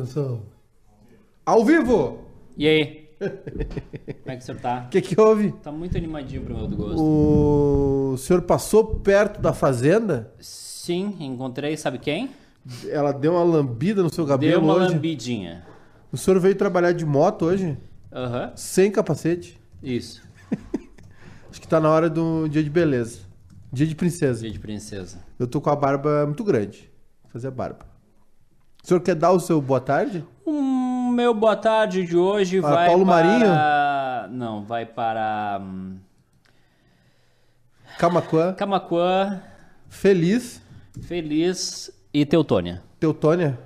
Atenção. Ao vivo! E aí? Como é que o senhor tá? O que, que houve? Tá muito animadinho pro meu do gosto. O senhor passou perto da fazenda? Sim, encontrei, sabe quem? Ela deu uma lambida no seu Deu cabelo uma hoje? lambidinha. O senhor veio trabalhar de moto hoje? Aham, Sem capacete? isso. Acho que tá na hora do dia de beleza. Dia de princesa. Dia de princesa. Eu tô com a barba muito grande. Vou fazer a barba. O senhor quer dar o seu boa tarde? O meu boa tarde de hoje Para vai Paulo para... Não, vai para... hum, Camacuã, Camacuã, feliz, Feliz e Teutônia. Teutônia.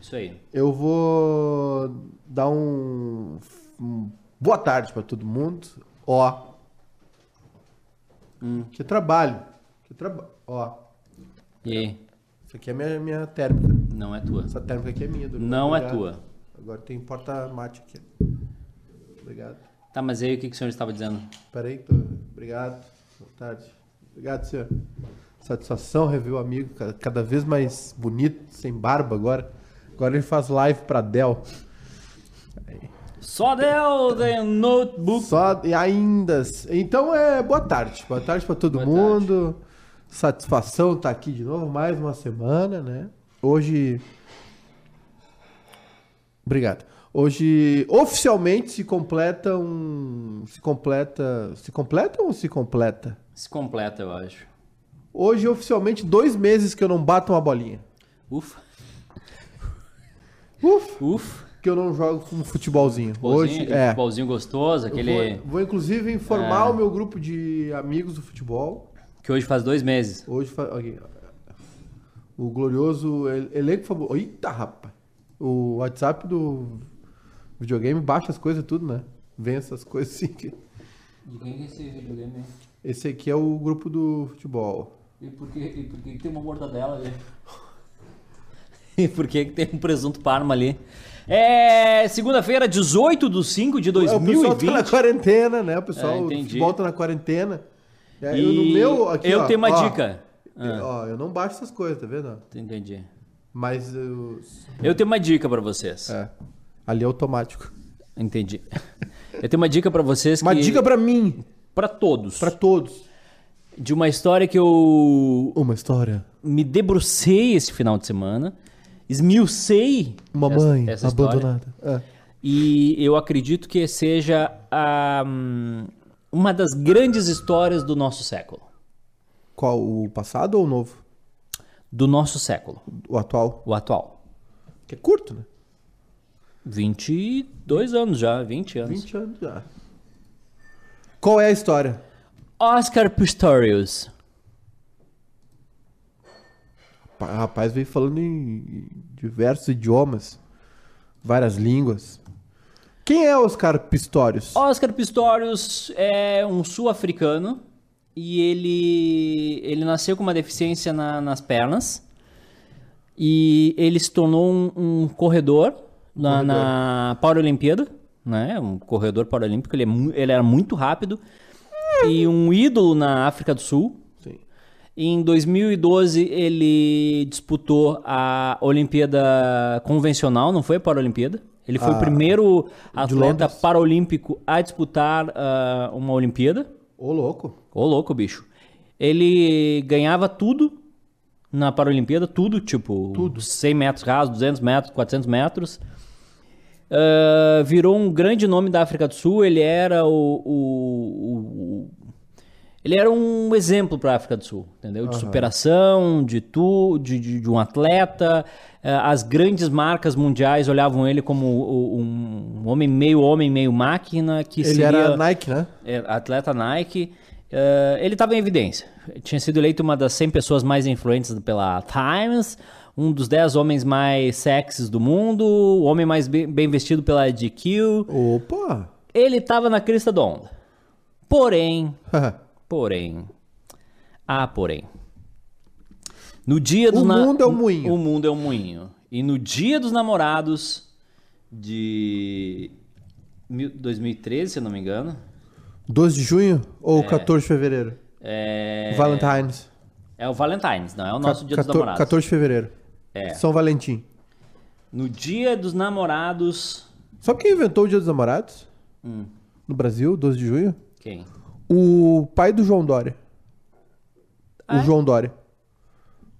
Isso aí. Eu vou dar um, um boa tarde pra todo mundo. Ó. Hum. Que trabalho. Que trabalho. Ó. E aí? Isso aqui é minha, minha térmica. Não é tua. Essa térmica aqui é minha. Dorival. Não é tua. Agora tem porta-mate aqui. Obrigado. Tá, mas aí o que, que o senhor estava dizendo? Peraí, tô... obrigado. Boa tarde. Obrigado, senhor. Satisfação rever o amigo, ca- cada vez mais bonito, sem barba agora. Agora ele faz live pra Dell. Só deu the notebook. Só e ainda. Então é boa tarde. Boa tarde pra todo Boa mundo. Satisfação estar aqui de novo, mais uma semana, né? Hoje. Obrigado. Hoje oficialmente se completa um. Se completa. Se completa ou se completa? Se completa, eu acho. Hoje, oficialmente, dois meses que eu não bato uma bolinha. Ufa. Uf! Ufa. Que eu não jogo um futebolzinho. Futebolzinho, Hoje, é. futebolzinho gostoso, aquele Vou, vou, inclusive informar É. o meu grupo de amigos do futebol. que hoje faz dois meses. Hoje, fa- aqui, o glorioso el- elenco favorito. Eita, rapaz! O WhatsApp do videogame baixa as coisas tudo, né? Vem essas coisas assim. que- De quem é esse videogame? Esse aqui é o grupo do futebol. E por que, e por que tem uma mortadela ali? e por que tem um presunto parma ali? É segunda-feira, 18 de 5 de É, o pessoal tá na 2020. quarentena, né? O pessoal É, futebol tá na quarentena. É, E eu, no meu, aqui, eu ó, tenho uma ó, dica. Eu- Ó, eu não baixo essas coisas, tá vendo? Entendi. Mas eu... Eu tenho uma dica pra vocês. É. Ali é automático. Entendi. Eu tenho uma dica pra vocês Uma que dica pra mim, para todos, pra todos. de uma história que eu Uma história. me debrucei esse final de semana, esmiucei Uma essa- mãe essa história. abandonada. É. E eu acredito que seja a, hum, uma das grandes histórias do nosso século. Qual, o passado ou o novo? Do nosso século, O atual? o atual. Que é curto, né? 22 anos já, 20 anos. 20 anos já. Qual é a história? Oscar Pistorius. O rapaz veio falando em diversos idiomas, várias línguas. Quem é Oscar Pistorius? Oscar Pistorius é um sul-africano e ele, ele nasceu com uma deficiência na- nas pernas e ele se tornou um, um corredor na, na Paralimpíada, né? Um corredor paralímpico, ele, é ele era muito rápido e um ídolo na África do Sul. Sim. Em 2012 ele disputou a Olimpíada convencional, não foi a Paralimpíada. Ele foi Ah, o primeiro atleta paralímpico a disputar ah, uma Olimpíada. Ô, louco. Ô, louco, bicho. Ele ganhava tudo na Paralimpíada, tudo, tipo, Tudo. 100 metros rasos, 200 metros, 400 metros. Ah, virou um grande nome da África do Sul. Ele era o, o- o- ele era um exemplo para a África do Sul, entendeu? De superação, de tu, de, de, de um atleta. Ah, as grandes marcas mundiais olhavam ele como um homem meio homem, meio máquina que Ele seria era Nike, né? é, atleta Nike. Eh, ele estava em evidência. Tinha sido eleito uma das 100 pessoas mais influentes pela Times, um dos 10 homens mais sexys do mundo, o homem mais bem, bem vestido pela GQ. Opa! Ele estava na crista da onda. Porém, porém, ah, porém. No dia dos O na- mundo é um moinho. O mundo é um moinho. E no dia dos namorados de mil- 2013, se eu não me engano, 12 de junho ou 14 de fevereiro? é... Valentine's. É o Valentine's, não é o nosso Ca- dia dos 14 namorados. 14 de fevereiro. É. São Valentim. No dia dos namorados. Sabe quem inventou o Dia dos Namorados? Hum. No Brasil, 12 de junho? Quem? O pai do João Dória. Ah, o é? João Dória.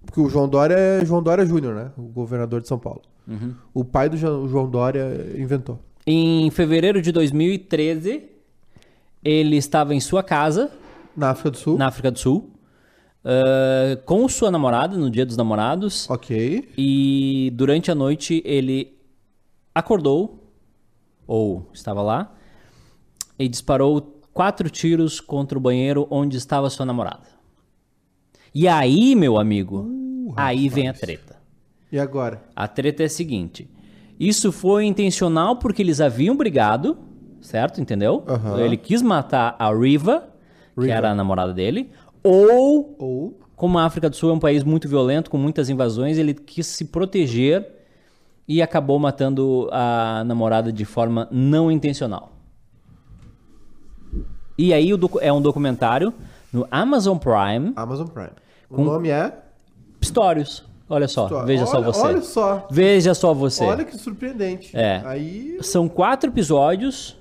Porque o João Dória é João Dória Júnior, né? O governador de São Paulo. Uhum. O pai do Jo- João Dória inventou. Em fevereiro de 2013, ele estava em sua casa, Na África do Sul? na África do Sul, ah, com sua namorada, no dia dos namorados. Ok. E durante a noite ele acordou, ou estava lá, e disparou quatro tiros contra o banheiro onde estava sua namorada. E aí, meu amigo, aí vem a treta. E agora? A treta é a seguinte: isso foi intencional porque eles haviam brigado, certo? Entendeu? Aham. Ele quis matar a Riva, que Riva. era a namorada dele, ou Ou. como a África do Sul é um país muito violento, com muitas invasões, ele quis se proteger e acabou matando a namorada de forma não intencional. E aí é um documentário no Amazon Prime, Amazon Prime. O nome é. Pistorius. Olha só, Olha- veja só você. Olha só. Veja só você. Olha que surpreendente. É. Aí. São quatro episódios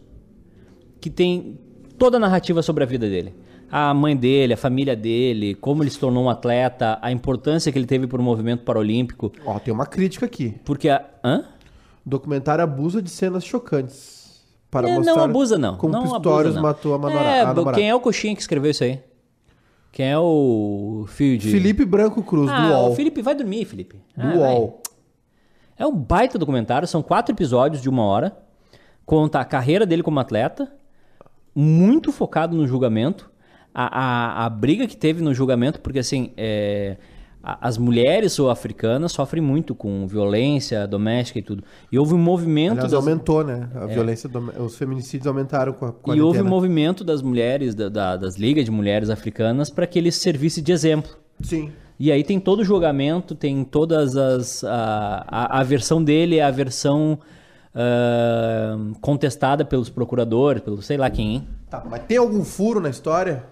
que tem toda a narrativa sobre a vida dele. A mãe dele, a família dele, como ele se tornou um atleta, a importância que ele teve para o movimento paralímpico. Ó, tem uma crítica aqui. Porque a. Hã? O documentário abusa de cenas chocantes. Para É, mostrar não abusa, não. como não Pistorius abusa, não. matou a, manora- É, a namorada. quem é o coxinha que escreveu isso aí? Quem é o filho de. Felipe Branco Cruz, ah, do UOL. o Felipe, vai dormir, Felipe. Do Ah, vai. UOL. É um baita documentário, são quatro episódios de uma hora. Conta a carreira dele como atleta, muito focado no julgamento. A, a, a briga que teve no julgamento, porque assim, é, as mulheres sul-africanas sofrem muito com violência doméstica e tudo. E houve um movimento. Aliás, das- aumentou, né? A violência, dom- os feminicídios aumentaram com a e quarentena. houve um movimento das mulheres, da- da- das ligas de mulheres africanas, para que ele servisse de exemplo. Sim. E aí tem todo o julgamento, tem todas as. A, a, a versão dele é a versão ah, contestada pelos procuradores, pelo sei lá quem. Tá, mas tem algum furo na história?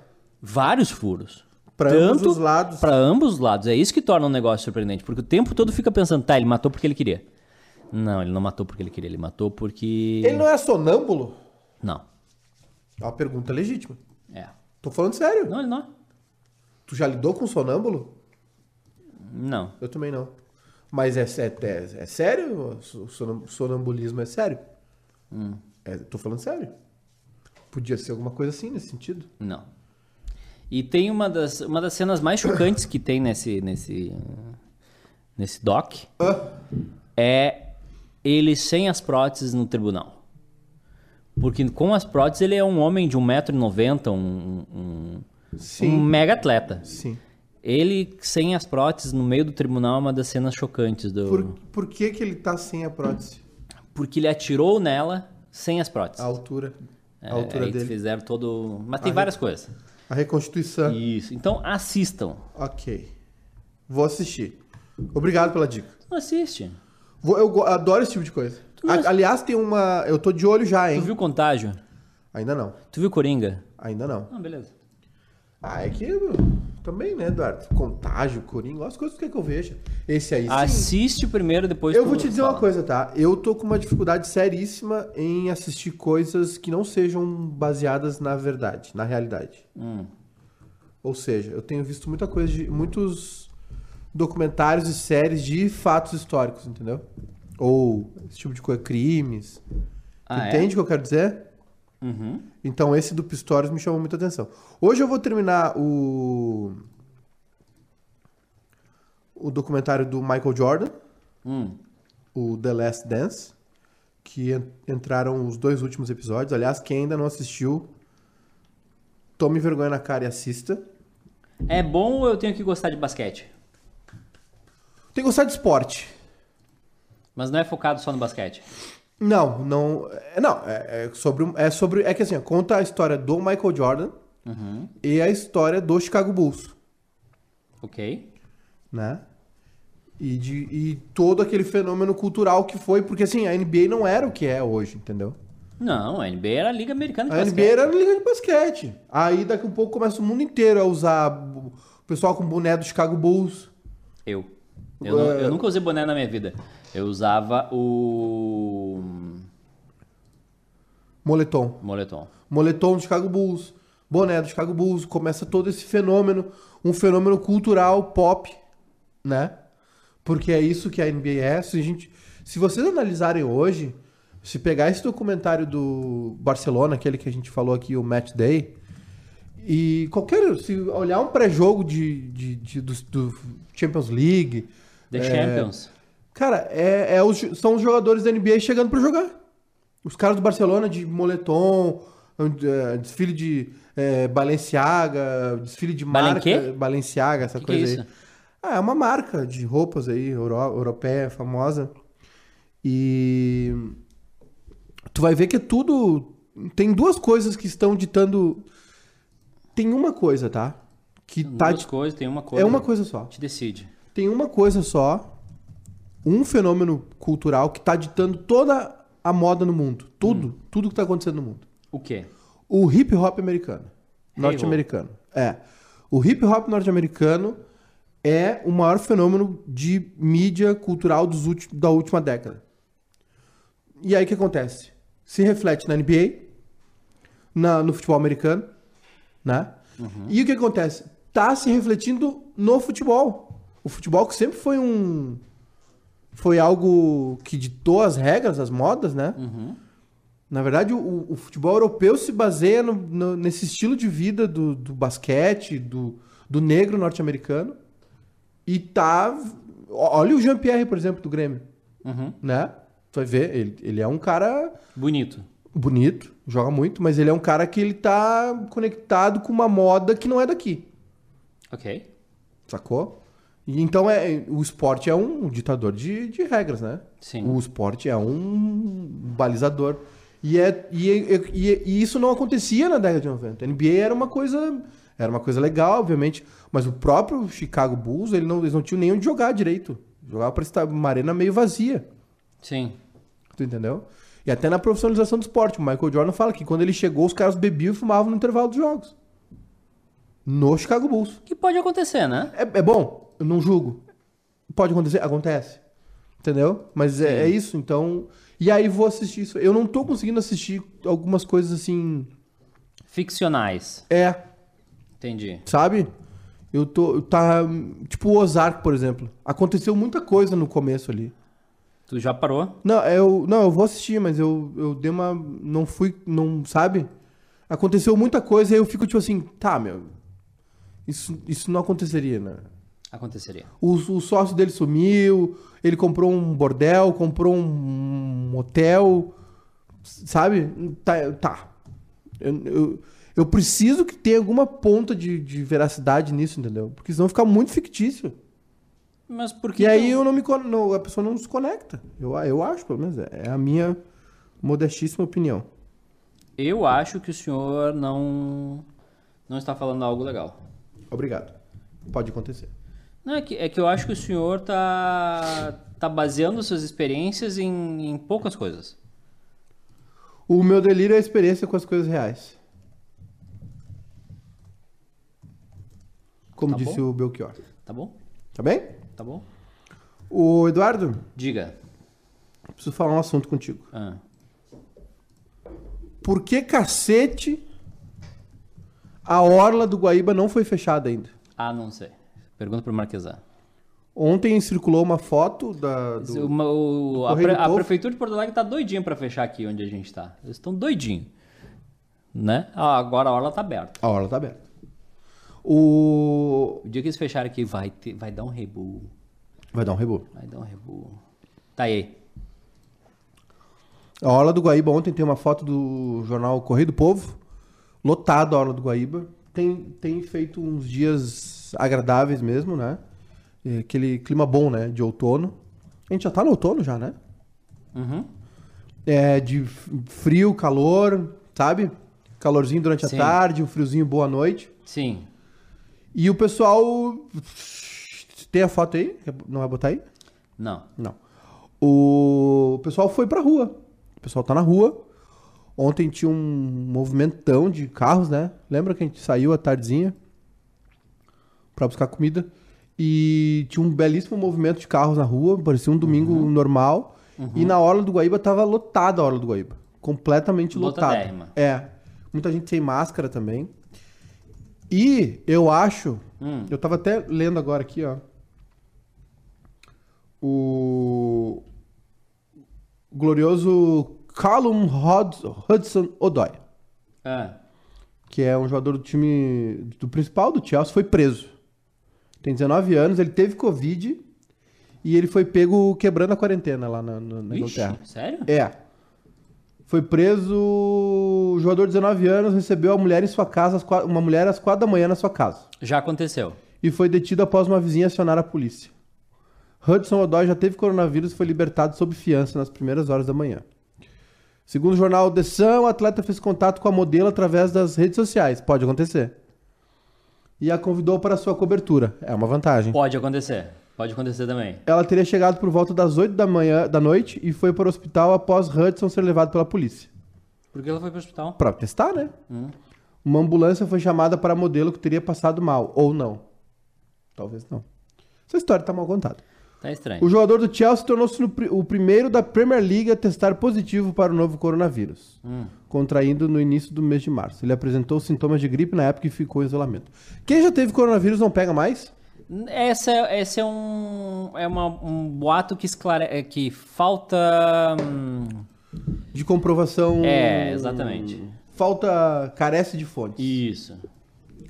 Vários furos. Pra ambos os lados. Para ambos os lados. É isso que torna um negócio surpreendente. Porque o tempo todo fica pensando, tá, ele matou porque ele queria. Não, ele não matou porque ele queria, ele matou porque. Ele não é sonâmbulo? Não. É uma pergunta legítima. É. Tô falando sério. Não, ele não. é. Tu já lidou com sonâmbulo? Não. Eu também não. Mas é, é, é, é sério? O sonam- sonambulismo é sério? Hum. É, tô falando sério. Podia ser alguma coisa assim nesse sentido. Não. E tem uma das, uma das cenas mais chocantes que tem nesse, nesse, nesse doc é ele sem as próteses no tribunal. Porque com as próteses ele é um homem de 1,90m, um, um, sim. um mega atleta. Sim. Ele sem as próteses no meio do tribunal é uma das cenas chocantes do. Por, por que, que ele tá sem a prótese? Porque ele atirou nela sem as próteses. A altura. É, A altura aí dele. fizeram todo. Mas tem Ah, várias coisas. A reconstituição. Isso. Então assistam. Ok. Vou assistir. Obrigado pela dica. Não assiste. Vou- eu go- adoro esse tipo de coisa. não A- aliás, tem uma. Eu tô de olho já, Tu hein? viu Contágio? Ainda não. Tu viu Coringa? Ainda não. Ah, beleza. Ah, é que. Também, né, Eduardo? Contágio, Coringa, as coisas que, é que eu vejo. Esse aí sim. Assiste primeiro, depois Eu vou te dizer fala. uma coisa, tá? Eu tô com uma dificuldade seríssima em assistir coisas que não sejam baseadas na verdade, na realidade. Hum. Ou seja, eu tenho visto muita coisa de muitos documentários e séries de fatos históricos, entendeu? Ou esse tipo de coisa, crimes. Ah, é? Entende o que eu quero dizer? Uhum. Então esse do Pistorius me chamou muita atenção. Hoje eu vou terminar o o documentário do Michael Jordan, Hum. o The Last Dance, que en- entraram os dois últimos episódios. Aliás, quem ainda não assistiu, tome vergonha na cara e assista. É bom ou eu tenho que gostar de basquete? Tem que gostar de esporte. Mas não é focado só no basquete. Não, não, é, não, é, é sobre, um- é sobre, é que assim, conta a história do Michael Jordan Uhum. e a história do Chicago Bulls. Ok. né? E, de, e todo aquele fenômeno cultural que foi, porque assim, a NBA não era o que é hoje, entendeu? Não, a NBA era a Liga Americana de A Basquete. NBA era a liga de basquete. Aí daqui a pouco começa o mundo inteiro a usar o pessoal com boné do Chicago Bulls. Eu. Eu, É. eu nunca usei boné na minha vida. Eu usava o Moletom. moletom. Moletom do Chicago Bulls, boné do Chicago Bulls, começa todo esse fenômeno, um fenômeno cultural pop, né? Porque é isso que a NBA é. Se, a gente, se vocês analisarem hoje, se pegar esse documentário do Barcelona, aquele que a gente falou aqui, o Match Day, e qualquer. Se olhar um pré-jogo de, de, de- do, do Champions League. The é, Champions. Cara, é, é os- são os jogadores da NBA chegando pra jogar. Os caras do Barcelona de moletom, eh, desfile de eh, Balenciaga, desfile de marca. quê? Balenciaga, essa Que que é coisa isso? aí. Ah, é uma marca de roupas aí, euro, europeia, famosa. E tu vai ver que é tudo. Tem duas coisas que estão ditando. Tem uma coisa, tá? Que tá. Duas coisas, tem uma coisa. É uma coisa só. Te decide. Tem uma coisa só, um fenômeno cultural que tá ditando toda a moda no mundo. Tudo, tudo que tá acontecendo no mundo. O quê? O hip hop americano. Hey, Norte-americano. É. O hip hop norte-americano é o maior fenômeno de mídia cultural dos ulti- da última década. E aí o que acontece? Se reflete na NBA, na- no futebol americano, né? E o que acontece? Tá se refletindo no futebol. O futebol que sempre foi um foi algo que ditou as regras, as modas, né? Na verdade, o, o futebol europeu se baseia no- no- nesse estilo de vida do, do basquete, do, do negro norte-americano. E tá. Olha o Jean-Pierre, por exemplo, do Grêmio. Uhum. Né? Tu vai ver, ele, ele é um cara Bonito. bonito, joga muito, mas ele é um cara que ele tá conectado com uma moda que não é daqui. Ok. Sacou? Então é, o esporte é um ditador de, de regras, né? Sim. O esporte é um balizador. E, é, e, e- e- isso não acontecia na década de 90. A NBA era uma coisa. Era uma coisa legal, obviamente. Mas o próprio Chicago Bulls, ele não, eles não tinham nem onde jogar direito. Jogava para estar uma arena meio vazia. Sim. Tu entendeu? E até na profissionalização do esporte. O Michael Jordan fala que quando ele chegou, os caras bebiam e fumavam no intervalo dos jogos. No Chicago Bulls. Que pode acontecer, né? É, é bom, eu não julgo. Pode acontecer? Acontece. Entendeu? Mas é, é isso, então. E aí vou assistir isso. Eu não tô conseguindo assistir algumas coisas assim. Ficcionais. É, Entendi. sabe? Eu tô. Tá. Tipo o Ozark, por exemplo. Aconteceu muita coisa no começo ali. Tu já parou? Não, eu, não, eu vou assistir, mas eu, eu dei uma. Não fui. Não, sabe? Aconteceu muita coisa e eu fico tipo assim, tá, meu. Isso, isso não aconteceria, né? Aconteceria. O, o sócio dele sumiu, ele comprou um bordel, comprou um hotel, sabe? Tá. tá. Eu, eu, eu preciso que tenha alguma ponta de, de veracidade nisso, entendeu? Porque senão fica muito fictício. Mas por que. E aí eu não me não, a pessoa não se conecta. Eu, eu acho, pelo menos. É é a minha modestíssima opinião. Eu acho que o senhor não. Não está falando algo legal. Obrigado. Pode acontecer. Não, é que, é que eu acho que o senhor tá, tá baseando suas experiências em, em poucas coisas. O meu delírio é a experiência com as coisas reais. Como Tá disse bom. o Belchior. Tá bom? Tá bem? Tá bom? O Eduardo, Diga. preciso falar um assunto contigo. Ah. Por que cacete a orla do Guaíba não foi fechada ainda? Ah, não sei. Pergunta pro Marquesan. Ontem circulou uma foto da, do... Uma- o- a, Correio pre- do a prefeitura de Porto Alegre tá doidinha pra fechar aqui onde a gente tá. Eles estão doidinhos. Né? Ah, agora a orla tá aberta. A orla tá aberta. O... O dia que eles fecharem aqui vai, ter, vai dar um rebu. Vai dar um reboot. Vai dar um rebu. Tá aí. A Orla do Guaíba, ontem tem uma foto do jornal Correio do Povo, lotado a Orla do Guaíba. Tem, tem feito uns dias agradáveis mesmo, né? É Aquele clima bom, né? De outono. A gente já tá no outono já, né? Uhum. É, de frio, calor, sabe? Calorzinho durante Sim. a tarde, um friozinho boa noite. Sim. E o pessoal... Tem a foto aí? Não vai botar aí? Não. Não. O pessoal foi pra rua. O pessoal tá na rua. Ontem tinha um movimentão de carros, né? Lembra que a gente saiu à tardezinha pra buscar comida? E tinha um belíssimo movimento de carros na rua, parecia um domingo normal. E na Orla do Guaíba tava lotada a Orla do Guaíba. Completamente lotada. É. Muita gente sem máscara também. E eu acho. Hum. Eu tava até lendo agora aqui, ó. O glorioso Callum Hudson Odoi, Ah, que é um jogador do time do principal do Chelsea, foi preso. Tem 19 anos, ele teve Covid e ele foi pego quebrando a quarentena lá na, na- na Inglaterra. sério? É. Foi preso. O jogador de 19 anos recebeu a mulher em sua casa, uma mulher às 4 da manhã na sua casa. Já aconteceu. E foi detido após uma vizinha acionar a polícia. Hudson Odoi já teve coronavírus e foi libertado sob fiança nas primeiras horas da manhã. Segundo o jornal The Sun, o atleta fez contato com a modelo através das redes sociais. Pode acontecer. E a convidou para sua cobertura. É uma vantagem. Pode acontecer. Pode acontecer também. Ela teria chegado por volta das 8 da manhã da noite e foi para o hospital após Hudson ser levado pela polícia. Por que ela foi pro hospital? Pra testar, né? Hum. Uma ambulância foi chamada para a modelo que teria passado mal. Ou não. Talvez não. Essa história tá mal contada. Tá estranho. O jogador do Chelsea tornou-se o primeiro da Premier League a testar positivo para o novo coronavírus, Hum. Contraindo no início do mês de março. Ele apresentou sintomas de gripe na época e ficou em isolamento. Quem já teve coronavírus não pega mais? Essa, esse é um é uma- um boato que esclare... é que falta hum, De comprovação. É, exatamente. Falta. carece de fontes. isso.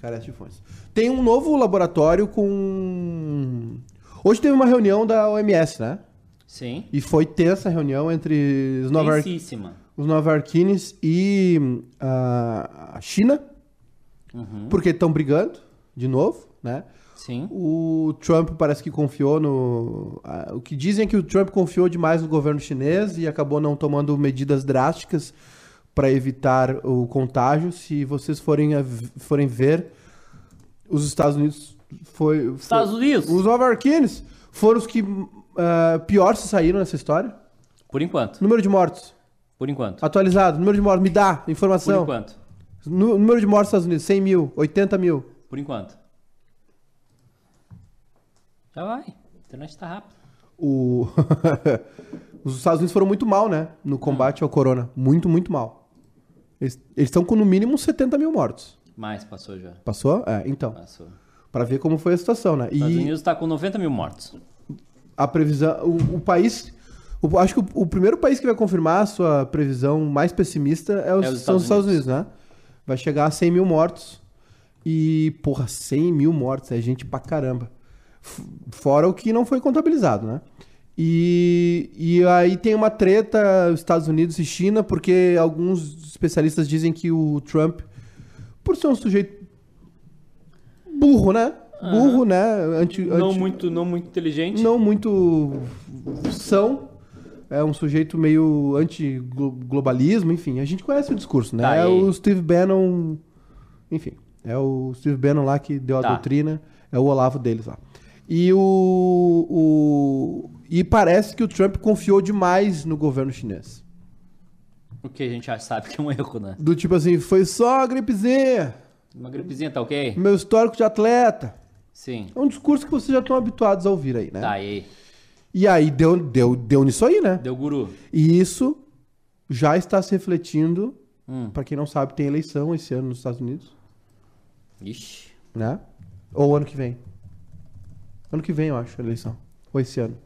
Carece de fontes. Tem um novo laboratório com. Hoje teve uma reunião da OMS, né? Sim. E foi tensa a reunião entre os Nova. Os Nova Arquines e ah, a China, Uhum. porque estão brigando de novo, né? Sim. O Trump parece que confiou no. o que dizem é que o Trump confiou demais no governo chinês e acabou não tomando medidas drásticas para evitar o contágio. Se vocês forem, forem ver, os Estados Unidos foi. Estados foi- Unidos. Os Nova Arquines foram os que ah, pior se saíram nessa história. Por enquanto. Número de mortos. Por enquanto. Atualizado. Número de mortos. Me dá Por informação. enquanto. Nu- Número de mortos nos Estados Unidos. 100 mil. 80 mil. Por enquanto. Já vai. A internet tá rápida. O... Os Estados Unidos foram muito mal, né? No combate ao corona. Muito, muito mal. Eles eles estão com no mínimo 70 mil mortos. Mais passou já. Passou? É, então. Passou. Pra ver como foi a situação, né? Estados E Unidos tá com 90 mil mortos. a previsão. O, o país. O- acho que o, o primeiro país que vai confirmar a sua previsão mais pessimista é os, É os são os Estados Estados Unidos, né? Vai chegar a 100 mil mortos. E, porra, 100 mil mortos é gente pra caramba. Fora o que não foi contabilizado, né? E, e aí tem uma treta Estados Unidos e China, porque alguns especialistas dizem que o Trump, por ser um sujeito burro, né? Burro, né? Anti, Não anti- muito, não muito inteligente. não muito são. É um sujeito meio anti-globalismo, enfim. A gente conhece o discurso, né? Tá, é o Steve Bannon. Enfim, é o Steve Bannon lá que deu a Tá. doutrina. É o Olavo deles lá. E o, o. E parece que o Trump confiou demais no governo chinês. O que a gente já sabe que é um erro, né? Do tipo assim, foi só a gripezinha. Uma gripezinha tá ok? Meu histórico de atleta. Sim. É um discurso que vocês já estão habituados a ouvir aí, né? Tá, aí? E aí deu, deu, deu nisso aí, né? Deu guru. E isso já está se refletindo. Hum. Pra quem não sabe, tem eleição esse ano nos Estados Unidos, Ixi. né? Ou ano que vem. Ano que vem, eu acho, a eleição. Ou esse ano.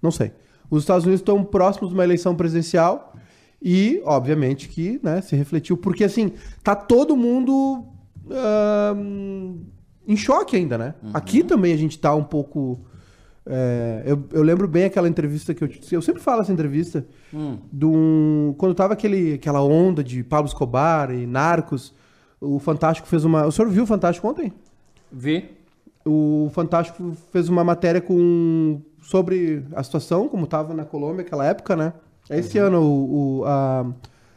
Não sei. Os Estados Unidos estão próximos de uma eleição presidencial e, obviamente, que né, se refletiu. Porque, assim, tá todo mundo ahn, em choque ainda, né? Aqui também a gente tá um pouco... é, eu, eu lembro bem aquela entrevista que eu... Eu sempre falo essa entrevista Hum. um- quando tava aquele, aquela onda de Pablo Escobar e Narcos, o Fantástico fez uma. O senhor viu o Fantástico ontem? Vi. O Fantástico fez uma matéria com sobre a situação, como tava na Colômbia naquela época, né? É esse ano o, o- a,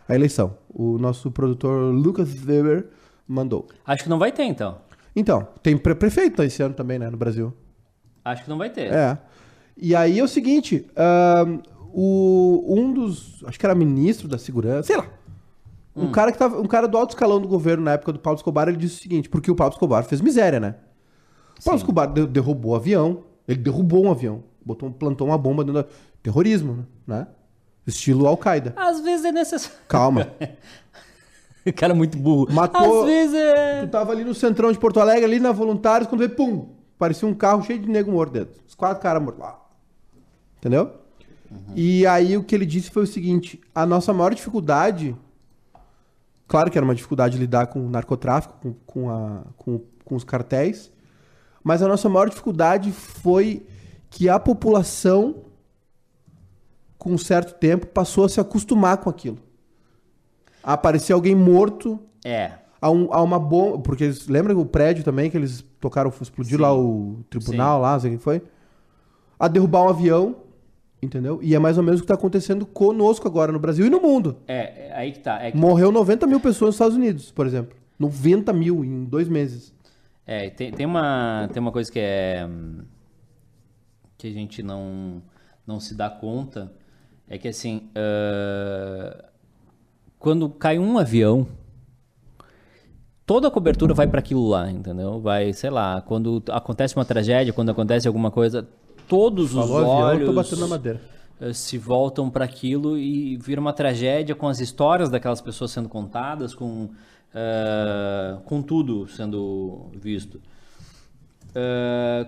a eleição. O nosso produtor Lucas Weber mandou. Acho que não vai ter, então. Então, tem pre- prefeito esse ano também, né, no Brasil. Acho que não vai ter. É. E aí é o seguinte, ahn, o, um dos, acho que era ministro da segurança, sei lá. Um cara que tava, um cara do alto escalão do governo na época do Paulo Escobar, ele disse o seguinte, porque o Paulo Escobar fez miséria, né? Pablo Sim. Escobar de- derrubou o avião. Ele derrubou um avião. Botou, plantou uma bomba dentro da... Terrorismo, né? Estilo Al-Qaeda. Às vezes é necessário. Calma. Cara muito burro. Matou- Às vezes é. Tu tava ali no centrão de Porto Alegre, ali na Voluntários, quando veio, pum! Parecia um carro cheio de nego morto dentro. Os quatro caras mortos lá. Entendeu? E aí o que ele disse foi o seguinte: a nossa maior dificuldade. Claro que era uma dificuldade lidar com o narcotráfico, com, com, a, com, com os cartéis. Mas a nossa maior dificuldade foi que a população, com um certo tempo, passou a se acostumar com aquilo. Aparecer alguém morto É. a, um- a uma bomba. Porque eles, lembra o prédio também que eles tocaram, explodiu Sim. lá o tribunal, lá, não sei o que foi? A derrubar um avião, entendeu? E é mais ou menos o que está acontecendo conosco agora no Brasil e no mundo. É, é aí que tá. É, que- Morreu 90 mil pessoas nos Estados Unidos, por exemplo. 90 mil em dois meses. é, tem, tem, uma, tem uma coisa que é. que a gente não, não se dá conta. É que assim. ah, quando cai um avião. Toda a cobertura vai para aquilo lá, entendeu? Vai, sei lá, quando acontece uma tragédia, quando acontece alguma coisa, todos os Falou avião, eu olhos tô batendo na madeira. eh, se voltam para aquilo e vira uma tragédia com as histórias daquelas pessoas sendo contadas, com, eh, com tudo sendo visto. Eh,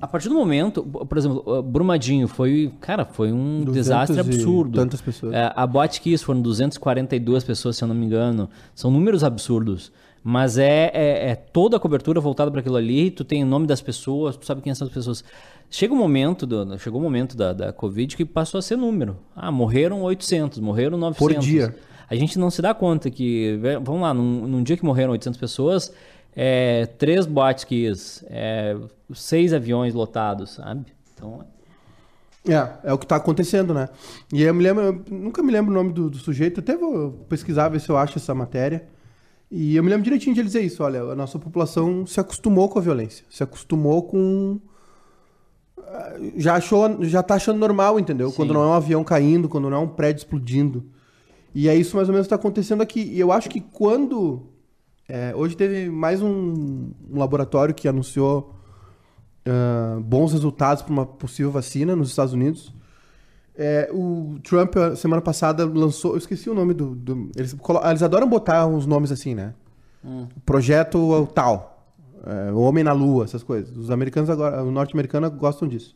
a partir do momento, por exemplo, Brumadinho foi, cara, foi um 200 desastre absurdo. tantas pessoas. Eh, a Boate Kiss foram 242 pessoas, se eu não me engano. São números absurdos. Mas é, é, é toda a cobertura voltada para aquilo ali. Tu tem o nome das pessoas, tu sabe quem são as pessoas. Chega um momento, do, chegou o momento da, da Covid que passou a ser número. Ah, morreram 800, morreram 900. dia. A gente não se dá conta que, vamos lá, num, num dia que morreram 800 pessoas, é, três boates Kiss, é, seis aviões lotados, sabe? Então, É, é o que tá acontecendo, né? E eu me lembro, eu nunca me lembro o nome do, do sujeito, até vou pesquisar, ver se eu acho essa matéria. E eu me lembro direitinho de ele dizer isso, olha, a nossa população se acostumou com a violência, se acostumou com... ah, Já achou, já tá achando normal, entendeu? Sim. Quando não é um avião caindo, quando não é um prédio explodindo. E é isso mais ou menos que tá acontecendo aqui. E eu acho que quando... é, hoje teve mais um, um laboratório que anunciou ah, bons resultados para uma possível vacina nos Estados Unidos. É, o Trump, semana passada, lançou. Eu esqueci o nome do. do- eles, eles adoram botar uns nomes assim, né? Projeto tal. é, o Homem na Lua, essas coisas. Os americanos agora. Os norte-americanos gostam disso.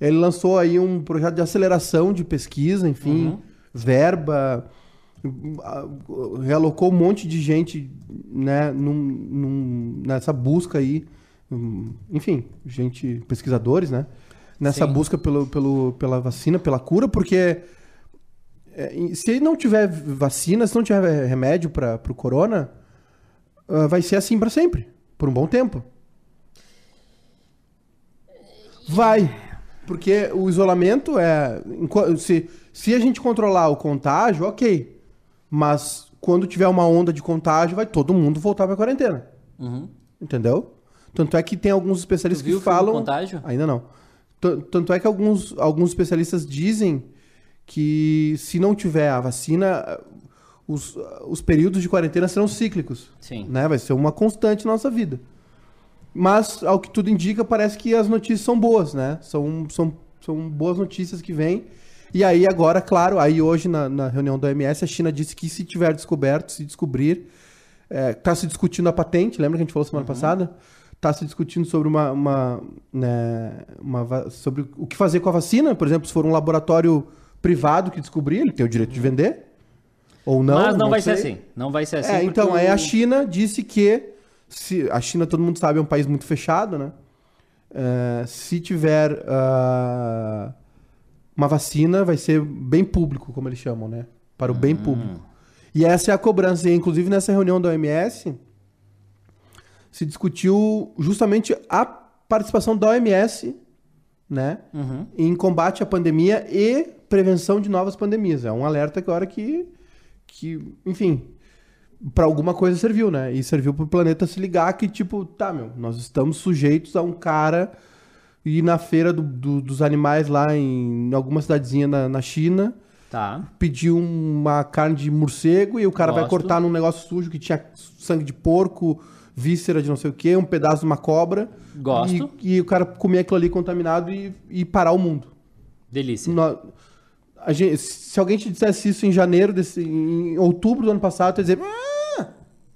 Ele lançou aí um projeto de aceleração de pesquisa, enfim, verba. ah, Realocou um monte de gente né, num- num- nessa busca aí. hum, Enfim, gente, pesquisadores, né? Nessa Sim. busca pelo, pelo, pela vacina, pela cura, porque é, se não tiver vacina, se não tiver remédio para o corona, ah, vai ser assim para sempre, por um bom tempo. Vai, porque o isolamento é se se a gente controlar o contágio, ok, mas quando tiver uma onda de contágio, vai todo mundo voltar para quarentena, uhum. entendeu? Tanto é que tem alguns especialistas que falam Contágio? Ainda não. Tanto é que alguns, alguns especialistas dizem que se não tiver a vacina, os, os períodos de quarentena serão cíclicos. Sim. Né? Vai ser uma constante na nossa vida. Mas, ao que tudo indica, parece que as notícias são boas, né? São, são, são boas notícias que vêm. E aí, agora, claro, aí hoje na, na reunião da OMS, a China disse que se tiver descoberto, se descobrir, está se discutindo a patente, lembra que a gente falou semana passada? Está se discutindo sobre uma, uma, né, uma sobre o que fazer com a vacina, por exemplo, se for um laboratório privado que descobrir, ele tem o direito de vender. Ou não. Mas não, vai ser sei. assim. Não vai ser assim. É, então, aí o- a China disse que. Se, a China, todo mundo sabe, é um país muito fechado, né? É, se tiver ah, uma vacina, vai ser bem público, como eles chamam, né? Para o bem Hum. público. E essa é a cobrança. E, inclusive, nessa reunião da OMS, se discutiu justamente a participação da OMS, né? Uhum. em combate à pandemia e prevenção de novas pandemias. É um alerta agora que, que enfim, para alguma coisa serviu, né? E serviu para o planeta se ligar que, tipo, tá, meu, nós estamos sujeitos a um cara ir na feira do- do- dos animais lá em alguma cidadezinha na, na China, Tá. pedir uma carne de morcego e o cara vai Gosto. cortar num negócio sujo que tinha sangue de porco, víscera de não sei o quê, um pedaço de uma cobra. Gosto. E, e o cara comer aquilo ali contaminado e, e parar o mundo. Delícia. Gente- se alguém te dissesse isso em janeiro, desse, em outubro do ano passado, tu ia dizer. "Ah!"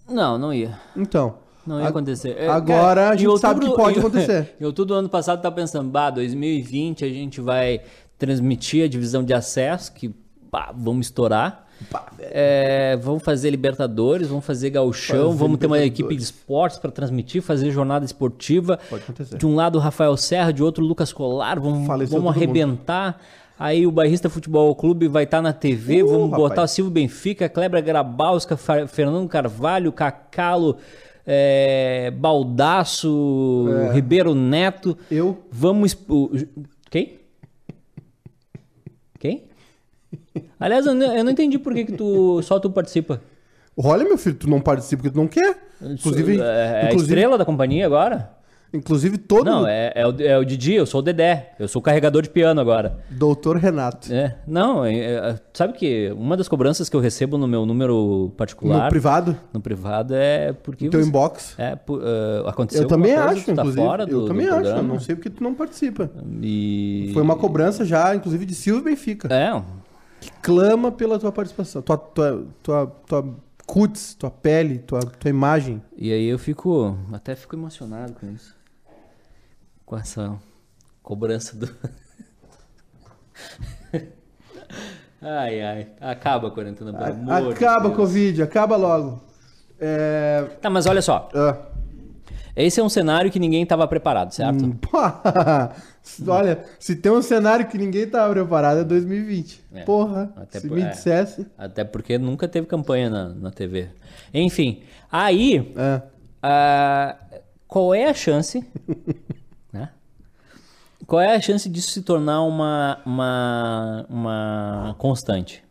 Não, não ia. Então. Não ia a- acontecer. É, Agora cara, a gente sabe que pode acontecer. Em outubro do ano passado, tá pensando, bah, 2020 a gente vai transmitir a divisão de acesso, que pá, vamos estourar. É, vamos fazer Libertadores, vamos fazer Gauchão, Fazer vamos ter uma equipe de esportes para transmitir, fazer jornada esportiva. Pode acontecer. De um lado Rafael Serra, de outro Lucas Colar, vamos, Faleceu vamos todo mundo. arrebentar. Aí o Bairrista Futebol Clube vai estar na TV, Uh, vamos botar rapaz. o Silvio Benfica, Kleber Grabowska, Fa- Fernando Carvalho, Cacalo, é, Baldaço, É. Ribeiro Neto. Eu. Vamos. Quem? Quem? Aliás, eu não, eu não entendi por que, que tu, só tu participa. Olha, meu filho, tu não participa porque tu não quer. Inclusive, é, é a inclusive, estrela da companhia agora? inclusive todo Não, é, é, o, é o Didi, eu sou o Dedé. Eu sou o carregador de piano agora. doutor Renato. É, não, é, é, sabe que uma das cobranças que eu recebo no meu número particular, No privado, no privado, é porque no teu você- inbox. é, ah, aconteceu Eu também coisa, acho, tá inclusive. fora do, eu também acho, eu não sei porque tu não participa. E... Foi uma cobrança já, inclusive, de Silvio Benfica. É, Que clama pela tua participação. Tua, tua, tua, tua cutis, tua pele, tua, tua imagem. E aí eu fico, até fico emocionado com isso. Com essa cobrança do... ai, ai. Acaba a quarentena, pelo amor de acaba o Covid, acaba logo. É... Tá, mas olha só. ah, Esse é um cenário que ninguém estava preparado, certo? hum, Olha, se tem um cenário que ninguém tava preparado é 2020. É, Porra, até se por- me é. dissesse. Até porque nunca teve campanha na, na TV. Enfim, aí... É. ah, qual é a chance... né? Qual é a chance disso se tornar uma, uma, uma constante?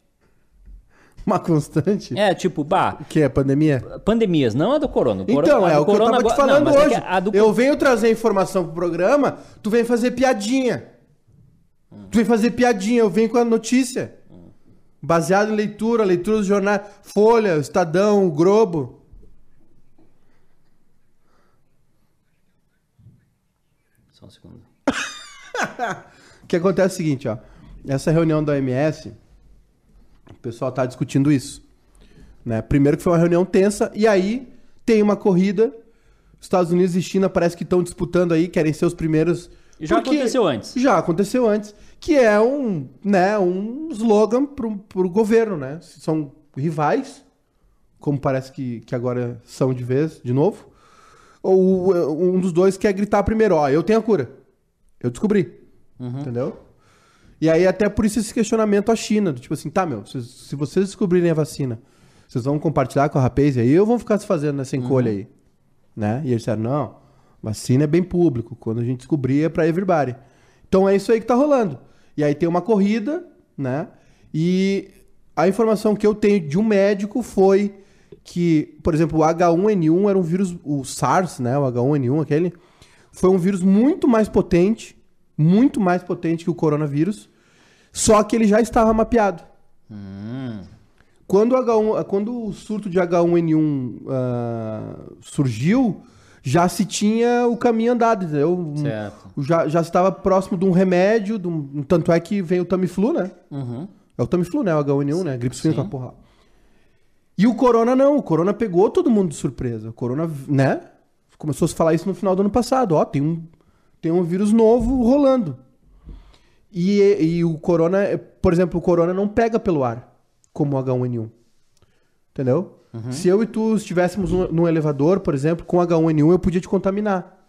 Uma constante. É, tipo, bah, O que é pandemia? pandemias, não a do corona. Então, é do o que eu tava te falando não, é hoje. a do- Eu venho trazer informação pro programa, tu vem fazer piadinha. Tu vem fazer piadinha, eu venho com a notícia. Baseado em leitura, leitura dos jornais, Folha, Estadão, Globo. Só um segundo. O que acontece é o seguinte, ó. Essa reunião da OMS, pessoal tá discutindo isso. Né? Primeiro que foi uma reunião tensa, e aí tem uma corrida. Estados Unidos e China parece que estão disputando aí, querem ser os primeiros. E já aconteceu antes. Já aconteceu antes, que é um, né, um slogan pro, pro governo, né? São rivais, como parece que, que agora são de vez, de novo. Ou um dos dois quer gritar primeiro, ó, eu tenho a cura. Eu descobri. Entendeu? E aí até por isso esse questionamento à China, do tipo assim, tá, meu, se, se vocês descobrirem a vacina, vocês vão compartilhar com a rapaz aí ou vão ficar se fazendo nessa encolha aí? Né? E eles disseram, não, vacina é bem público, quando a gente descobrir é pra everybody. Então é isso aí que tá rolando. E aí tem uma corrida, né? E a informação que eu tenho de um médico foi que, por exemplo, o H1N1 era um vírus, o SARS, né? O H1N1, aquele, foi um vírus muito mais potente, muito mais potente que o coronavírus, só que ele já estava mapeado. Quando, o H1, quando o surto de H1N1 ah, surgiu, já se tinha o caminho andado, entendeu? Certo. Já, já estava próximo de um remédio, de um- tanto é que vem o Tamiflu, né? Uhum. É o Tamiflu, né? O H1N1, né? Gripe suína Sim. com a porra. E o Corona não. O Corona pegou todo mundo de surpresa. O Corona, né? Começou a se falar isso no final do ano passado. Ó, tem um, tem um vírus novo rolando. E, e o Corona, por exemplo, o Corona não pega pelo ar, como o H1N1. Entendeu? Se eu e tu estivéssemos num, num elevador, por exemplo, com H1N1, eu podia te contaminar.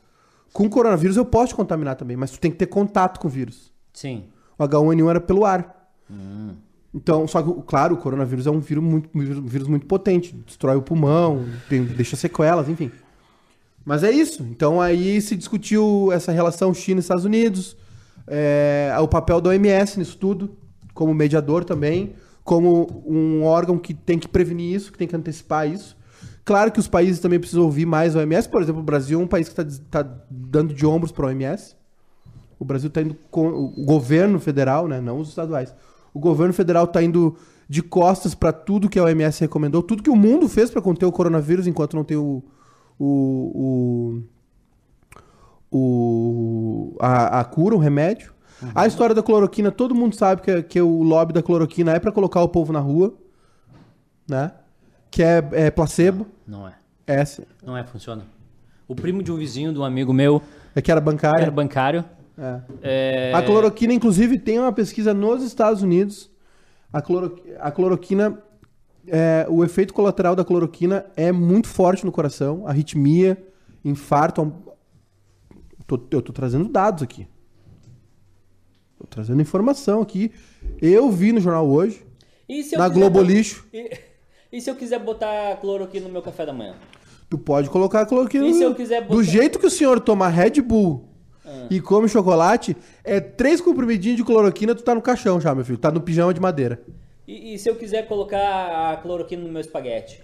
Com o coronavírus eu posso te contaminar também, mas tu tem que ter contato com o vírus. Sim. O H1N1 era pelo ar. Então, só que, claro, o coronavírus é um vírus muito, um vírus muito potente. Destrói o pulmão, tem- deixa sequelas, enfim. Mas é isso. Então, aí se discutiu essa relação China e Estados Unidos, é, o papel da OMS nisso tudo, como mediador também, como um órgão que tem que prevenir isso, que tem que antecipar isso. Claro que os países também precisam ouvir mais a OMS. Por exemplo, o Brasil é um país que está dando de ombros para a OMS. O Brasil está indo com o governo federal, né, não os estaduais. O governo federal está indo de costas para tudo que a OMS recomendou, tudo que o mundo fez para conter o coronavírus enquanto não tem o, o, o- a, a cura, o remédio. A história da cloroquina, todo mundo sabe que, é- que o lobby da cloroquina é pra colocar o povo na rua, né? Que é, é placebo. Não é. Essa. Não é, funciona. O primo de um vizinho de um amigo meu É que era bancária. era bancário. É. É... A cloroquina, inclusive, tem uma pesquisa nos Estados Unidos. A, cloro... a cloroquina, é, o efeito colateral da cloroquina é muito forte no coração, arritmia, infarto. Tô- eu tô trazendo dados aqui. Tô trazendo informação aqui. Eu vi no jornal hoje, na Globo bot- Lixo. E, e se eu quiser botar cloroquina no meu café da manhã? Tu pode colocar cloroquina. E se eu quiser botar- Do jeito que o senhor toma Red Bull e come chocolate, é três comprimidinhos de cloroquina, tu tá no caixão já, meu filho. Tá no pijama de madeira. E, e se eu quiser colocar a cloroquina no meu espaguete?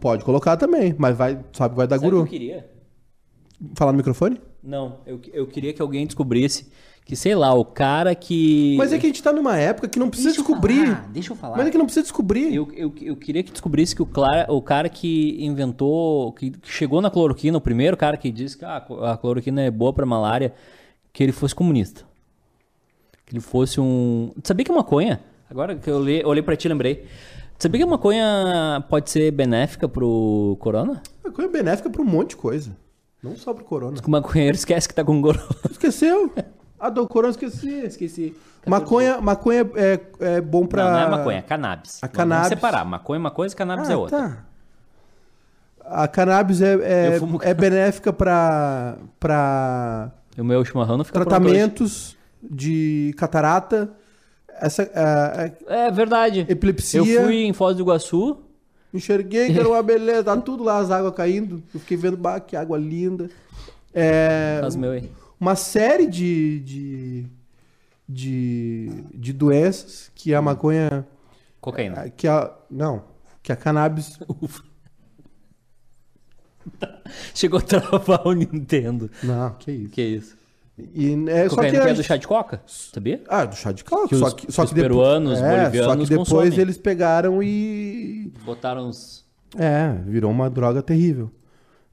Pode colocar também, mas vai, sabe que vai dar Sabe o que eu guru. queria? Falar no microfone? Não, eu, eu queria que alguém descobrisse que, sei lá, o cara que... Mas é que a gente tá numa época que não precisa Deixa eu descobrir. falar, deixa eu falar. Mas é que não precisa descobrir. Eu, eu, eu queria que descobrisse que o, clara, o cara que inventou, que, que chegou na cloroquina, o primeiro cara que disse que ah, a cloroquina é boa pra malária, que ele fosse comunista. Que ele fosse um. Sabia que a maconha? Agora que eu olhei, olhei pra ti, lembrei. Tu sabia que a maconha pode ser benéfica pro corona? A coisa é benéfica pra um monte de coisa. Não só pro corona. Que o maconheiro esquece que tá com corona. Esqueceu? Ah, do corona esqueci. Esqueci. Maconha, maconha é, é bom pra. Não, não é maconha, é cannabis. A Vamos cannabis. separar. Maconha é uma coisa, cannabis é Ah, outra. tá. A cannabis é, é, é benéfica pra, pra O meu chimarrão não fica tratamentos de catarata, essa, a- É verdade. epilepsia. Eu fui em Foz do Iguaçu, Enxerguei que era uma beleza, tá tudo lá, as águas caindo. Eu fiquei vendo, bah, que água linda. É, faz meu aí. uma série de, de, de, de doenças que a maconha. Cocaína. Que a, não, que a cannabis. Ufa. Chegou a travar o Nintendo. Não, que isso. Que isso? E, é, só que, é do chá de coca? Sabia? Ah, do chá de coca. Que só os- que, só os que depois, peruanos, é, Só bolivianos que depois consomem. eles pegaram e. Botaram uns. É, virou uma droga terrível.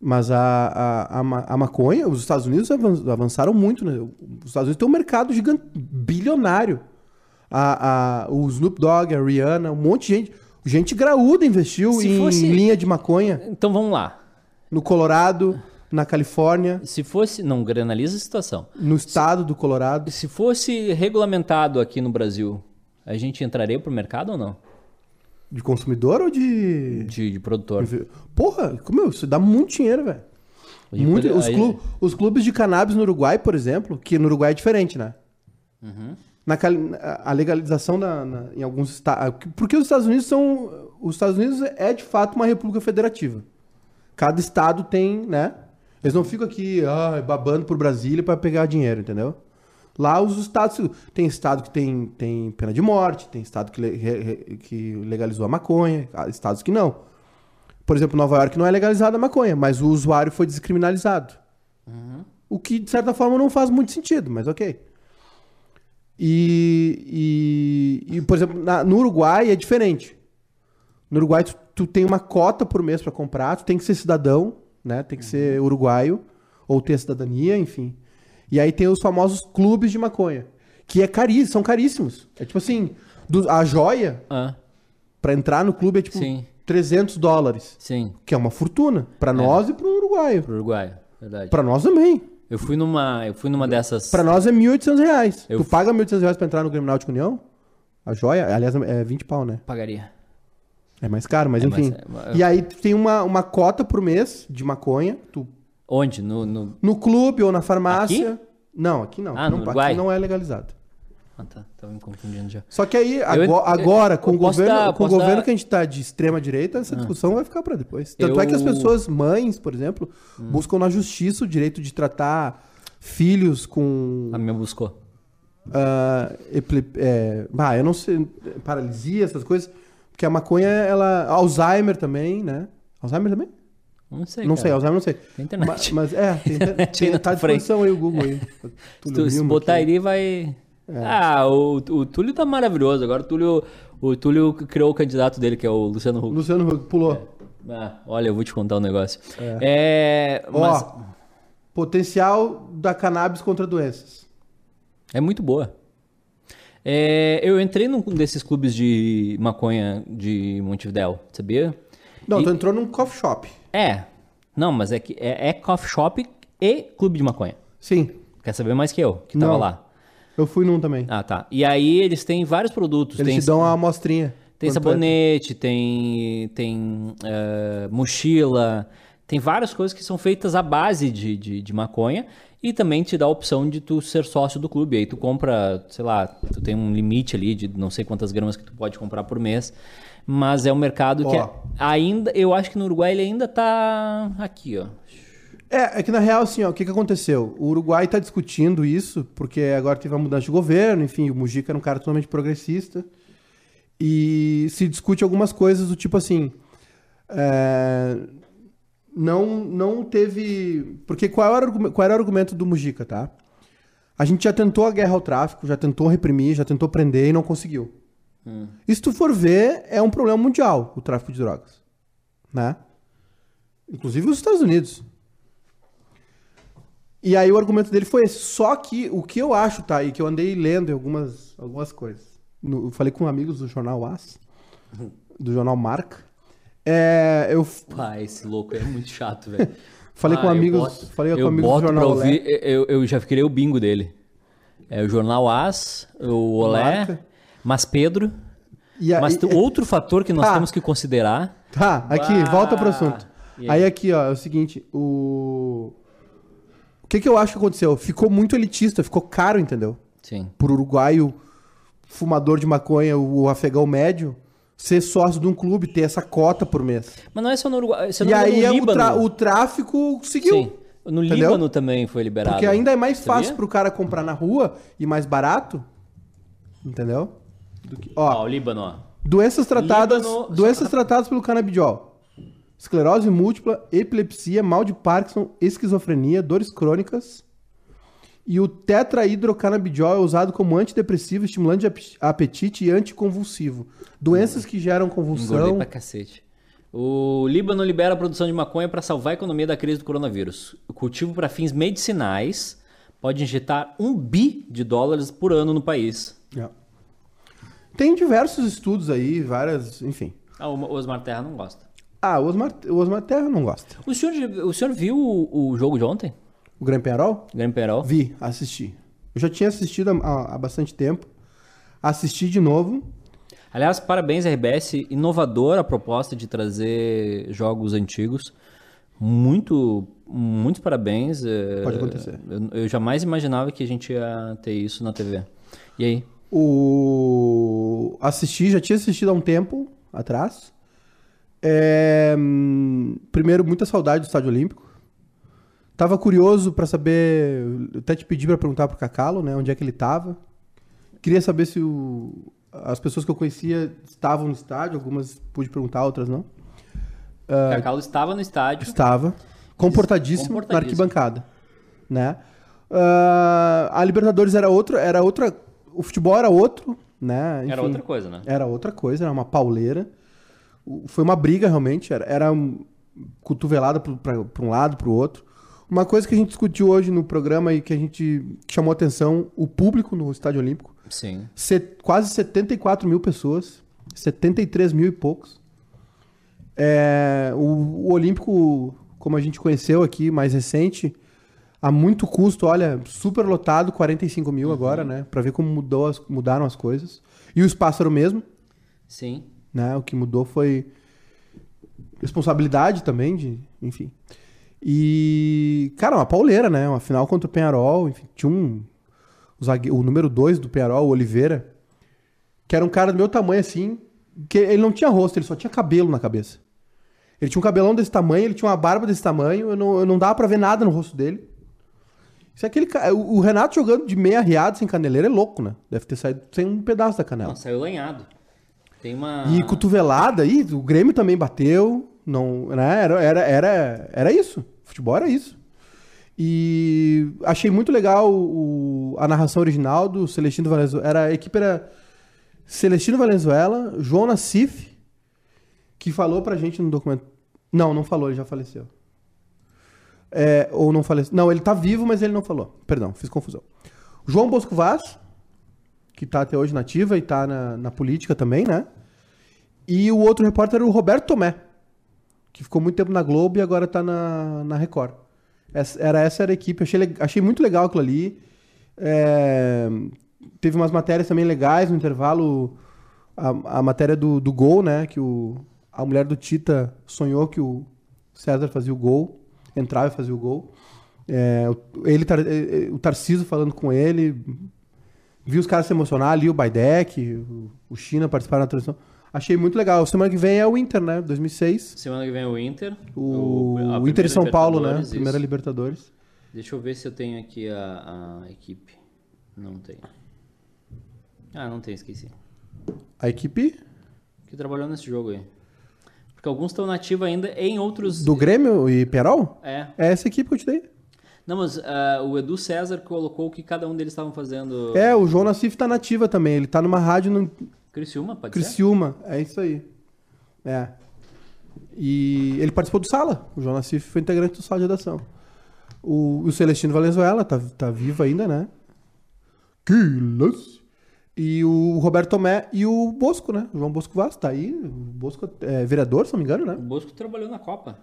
Mas a, a, a, a maconha, os Estados Unidos avan- avançaram muito, né? Os Estados Unidos têm um mercado gigante, bilionário. A, a, o Snoop Dogg, a Rihanna, um monte de gente. Gente graúda investiu Se em fosse- linha de maconha Então vamos lá. no Colorado, na Califórnia, Se fosse. Não, analisa a situação. no estado do Colorado. Se fosse regulamentado aqui no Brasil, a gente entraria pro mercado ou não? De consumidor ou de. De, de produtor. Porra, como isso dá muito dinheiro, velho. Muito, pode- os, aí- clu- os clubes de cannabis no Uruguai, por exemplo, que no Uruguai é diferente, né? Uhum. Na, a a legalização da- na- em alguns estados. Porque os Estados Unidos são. Os Estados Unidos é de fato uma república federativa. Cada estado tem, né? Eles não ficam aqui ah, babando por Brasília para pegar dinheiro, entendeu? Lá os estados. Tem estado que tem, tem pena de morte, tem estado que, le- que legalizou a maconha, há estados que não. Por exemplo, Nova York não é legalizada a maconha, mas o usuário foi descriminalizado. O que, de certa forma, não faz muito sentido, mas ok. E, e, e, por exemplo, na- no Uruguai é diferente. No Uruguai, tu, tu tem uma cota por mês para comprar, tu tem que ser cidadão, né? Tem que ser uruguaio, ou ter cidadania, enfim. E aí tem os famosos clubes de maconha, que é cari são caríssimos. É tipo assim, do- a joia, Ah, para entrar no clube, é tipo Sim. 300 dólares. sim. Que é uma fortuna. Pra nós e pro uruguaio. Pro Uruguai. Verdade. Pra nós também. Eu fui numa. Eu fui numa dessas. Pra nós é 1.800 reais. Eu Tu paga 1.800 reais pra entrar no Grêmio Náutico União? A joia, aliás, é 20 pau, né? Pagaria. É mais caro, mas É, enfim. é- E aí tu tem uma, uma cota por mês de maconha. Tu, Onde? No. no... no clube ou na farmácia. Aqui? Não, aqui não. Ah, Aqui no aqui não é legalizado. Ah, tá. Tava me confundindo já. Só que aí, Eu- ago- eu- agora, com, eu o governo, dar- com o governo dar- Ah. que a gente tá de extrema direita, essa discussão vai ficar pra depois. Tanto é que as Eu- pessoas, mães, por exemplo, Hum. buscam na justiça o direito de tratar filhos com A minha buscou. ah, epile- é, bah, eu não sei, paralisia, essas coisas, porque a maconha, ela, Alzheimer também, né? Alzheimer também? Não sei. não cara. sei, Alzheimer não sei. Tem internet. Ma- Mas, é, tem, internet tem, tá à frente. disposição aí o Google aí. Se tu botar aqui. ali, vai. É. Ah, o, o Túlio tá maravilhoso. Agora o Túlio, o Túlio criou o candidato dele, que é o Luciano Huck. Luciano Huck pulou. Ah, olha, eu vou te contar um negócio. É, mas Ó, potencial da cannabis contra doenças. é muito boa. É, eu entrei num desses clubes de maconha de Montevidéu, sabia? Não, E- tu entrou num coffee shop. É. Não, mas é que é, é coffee shop e clube de maconha. Sim, Quer saber mais que eu, que tava Não. lá. eu fui num também. Ah, tá. E aí eles têm vários produtos. Eles tem te dão uma amostrinha. Tem sabonete, tem, tem eh, mochila, tem várias coisas que são feitas à base de, de, de maconha e também te dá a opção de tu ser sócio do clube. Aí tu compra, sei lá, tu tem um limite ali de não sei quantas gramas que tu pode comprar por mês, mas é um mercado que é- ainda, eu acho que no Uruguai ele ainda tá aqui, ó. É, é que na real, assim, ó, o que, que aconteceu? O Uruguai tá discutindo isso, porque agora teve uma mudança de governo, enfim, o Mujica era um cara totalmente progressista. E se discute algumas coisas do tipo assim. é, não, não teve. Porque qual era, o qual era o argumento do Mujica, tá? A gente já tentou a guerra ao tráfico, já tentou reprimir, já tentou prender e não conseguiu. E se tu for ver, é um problema mundial o tráfico de drogas. Né? Inclusive os Estados Unidos. E aí o argumento dele foi esse. Só que o que eu acho, tá? E que eu andei lendo algumas, algumas coisas. No- eu falei com amigos do jornal As, do jornal Marca. É, eu Pá, esse louco é muito chato, velho. falei Ah, com amigos, boto- falei com amigos do jornal ouvir, eu, eu já criei o bingo dele. É o Jornal As, o Olé, Marca. mas Pedro. E aí- mas tem outro fator que nós Tá. temos que considerar. Tá, aqui, Bah! volta pro assunto. E Aí? aí? aqui, ó, é o seguinte, o... O que que eu acho que aconteceu? Ficou muito elitista, ficou caro, entendeu? Sim. Pro uruguaio, fumador de maconha, o afegão médio, ser sócio de um clube, ter essa cota por mês. Mas não é só no Uruguai. Se eu E não me engano, aí no é o, Líbano. tra- o tráfico seguiu. Sim. No Entendeu? Líbano também foi liberado. Porque ainda é mais Sabia? fácil pro cara comprar na rua e mais barato. Entendeu? Do que- Ó, ó, o Líbano, ó. doenças tratadas, Líbano- doenças tratadas pelo canabidiol. Esclerose múltipla, epilepsia, mal de Parkinson, esquizofrenia, dores crônicas. E o tetrahidrocanabidiol é usado como antidepressivo, estimulante de ap- apetite e anticonvulsivo. Doenças que geram Engordei convulsão. pra cacete. O Líbano libera a produção de maconha para salvar a economia da crise do coronavírus. O cultivo para fins medicinais pode injetar um bi de dólares por ano no país. É. Tem diversos estudos aí, várias, enfim. Ah, o Osmar Terra não gosta. Ah, o Osmar, o Osmar Terra não gosta. O senhor, o senhor viu o, o jogo de ontem? O Gran Penharol? Grêmio Perol? Vi, assisti. Eu já tinha assistido há, há bastante tempo. Assisti de novo. Aliás, parabéns, RBS. Inovadora a proposta de trazer jogos antigos. Muito, muitos parabéns. é, Pode acontecer. Eu, eu jamais imaginava que a gente ia ter isso na TV. E aí? O... Assisti, já tinha assistido há um tempo atrás. É, hum, Primeiro, muita saudade do Estádio Olímpico. Tava curioso pra saber. eu Até te pedi pra perguntar pro Cacalo, né? Onde é que ele tava. Queria saber se o- as pessoas que eu conhecia estavam no estádio. Algumas pude perguntar, outras não. O Cacau estava no estádio. Estava. Comportadíssimo, na Comportadíssimo. arquibancada. Né? Ah, a Libertadores era outra, era outra. O futebol era outro, né? Era Enfim, outra coisa, né? Era outra coisa, era uma pauleira. Foi uma briga realmente, era, era um cotovelada para um lado, para o outro. Uma coisa que a gente discutiu hoje no programa e que a gente chamou atenção, o público no Estádio Olímpico. Sim. Se- quase 74 mil pessoas, 73 mil e poucos. É, o, o Olímpico, como a gente conheceu aqui, mais recente, a muito custo, olha, super lotado, 45 mil agora, né? Pra ver como mudou as- mudaram as coisas. E o espaço era o mesmo, Sim. né? O que mudou foi responsabilidade também, de, enfim. E, cara, uma pauleira, né? Uma final contra o Penharol, enfim, tinha um o, zague- o número 2 do Penharol, o Oliveira, que era um cara do meu tamanho assim, que ele não tinha rosto, ele só tinha cabelo na cabeça. Ele tinha um cabelão desse tamanho, ele tinha uma barba desse tamanho, eu não, eu não dava pra ver nada no rosto dele. Isso é aquele ca- o Renato jogando de meia riada sem caneleira é louco, né? Deve ter saído sem um pedaço da canela. Não, saiu lanhado. Tem uma. E cotovelada aí, o Grêmio também bateu, não, né? Era, era, era, era isso. Futebol era isso. E achei muito legal o- a narração original do Celestino Valenzuela. Era, a equipe era Celestino Valenzuela, João Nassif, que falou pra gente no documento, Não, não falou, ele já faleceu. É, ou não faleceu. Não, ele tá vivo, mas ele não falou. Perdão, fiz confusão. João Bosco Vaz, que tá até hoje nativa e tá na, na política também, né? E o outro repórter era o Roberto Tomé, que ficou muito tempo na Globo e agora tá na, na Record. Essa, era essa era a equipe. Achei, achei muito legal aquilo ali. É, teve umas matérias também legais no intervalo. A, a matéria do, do gol, né? Que o, a mulher do Tita sonhou que o César fazia o gol, entrava e fazia o gol. É, ele, eh, eh, o Tarciso falando com ele, vi os caras se emocionar ali, o Baidec, o, o China participaram da transmissão. Achei muito legal. Semana que vem é o Inter, né? 2006. Semana que vem o Inter. O, o Inter e São Paulo, né? Libertadores, Primeira isso. Libertadores. Deixa eu ver se eu tenho aqui a, a equipe. Não tem. Ah, não tem, esqueci. A equipe Que trabalhou nesse jogo aí. Porque alguns estão nativos ainda em outros. do Grêmio e Perol? É. É essa equipe que eu te dei. Não, mas ah, o Edu César colocou o que cada um deles estavam fazendo. É, o João Nassif tá nativa também. Ele tá numa rádio no Criciúma, pode ser? Criciúma. É isso aí. É. E ele participou do Sala. O João Nassif foi integrante do Sala de Redação. O, o Celestino Valenzuela tá, tá vivo ainda, né? Que lance! E o Roberto Tomé e o Bosco, né? O João Bosco Vaz tá aí. O Bosco é vereador, se não me engano, né? O Bosco trabalhou na Copa.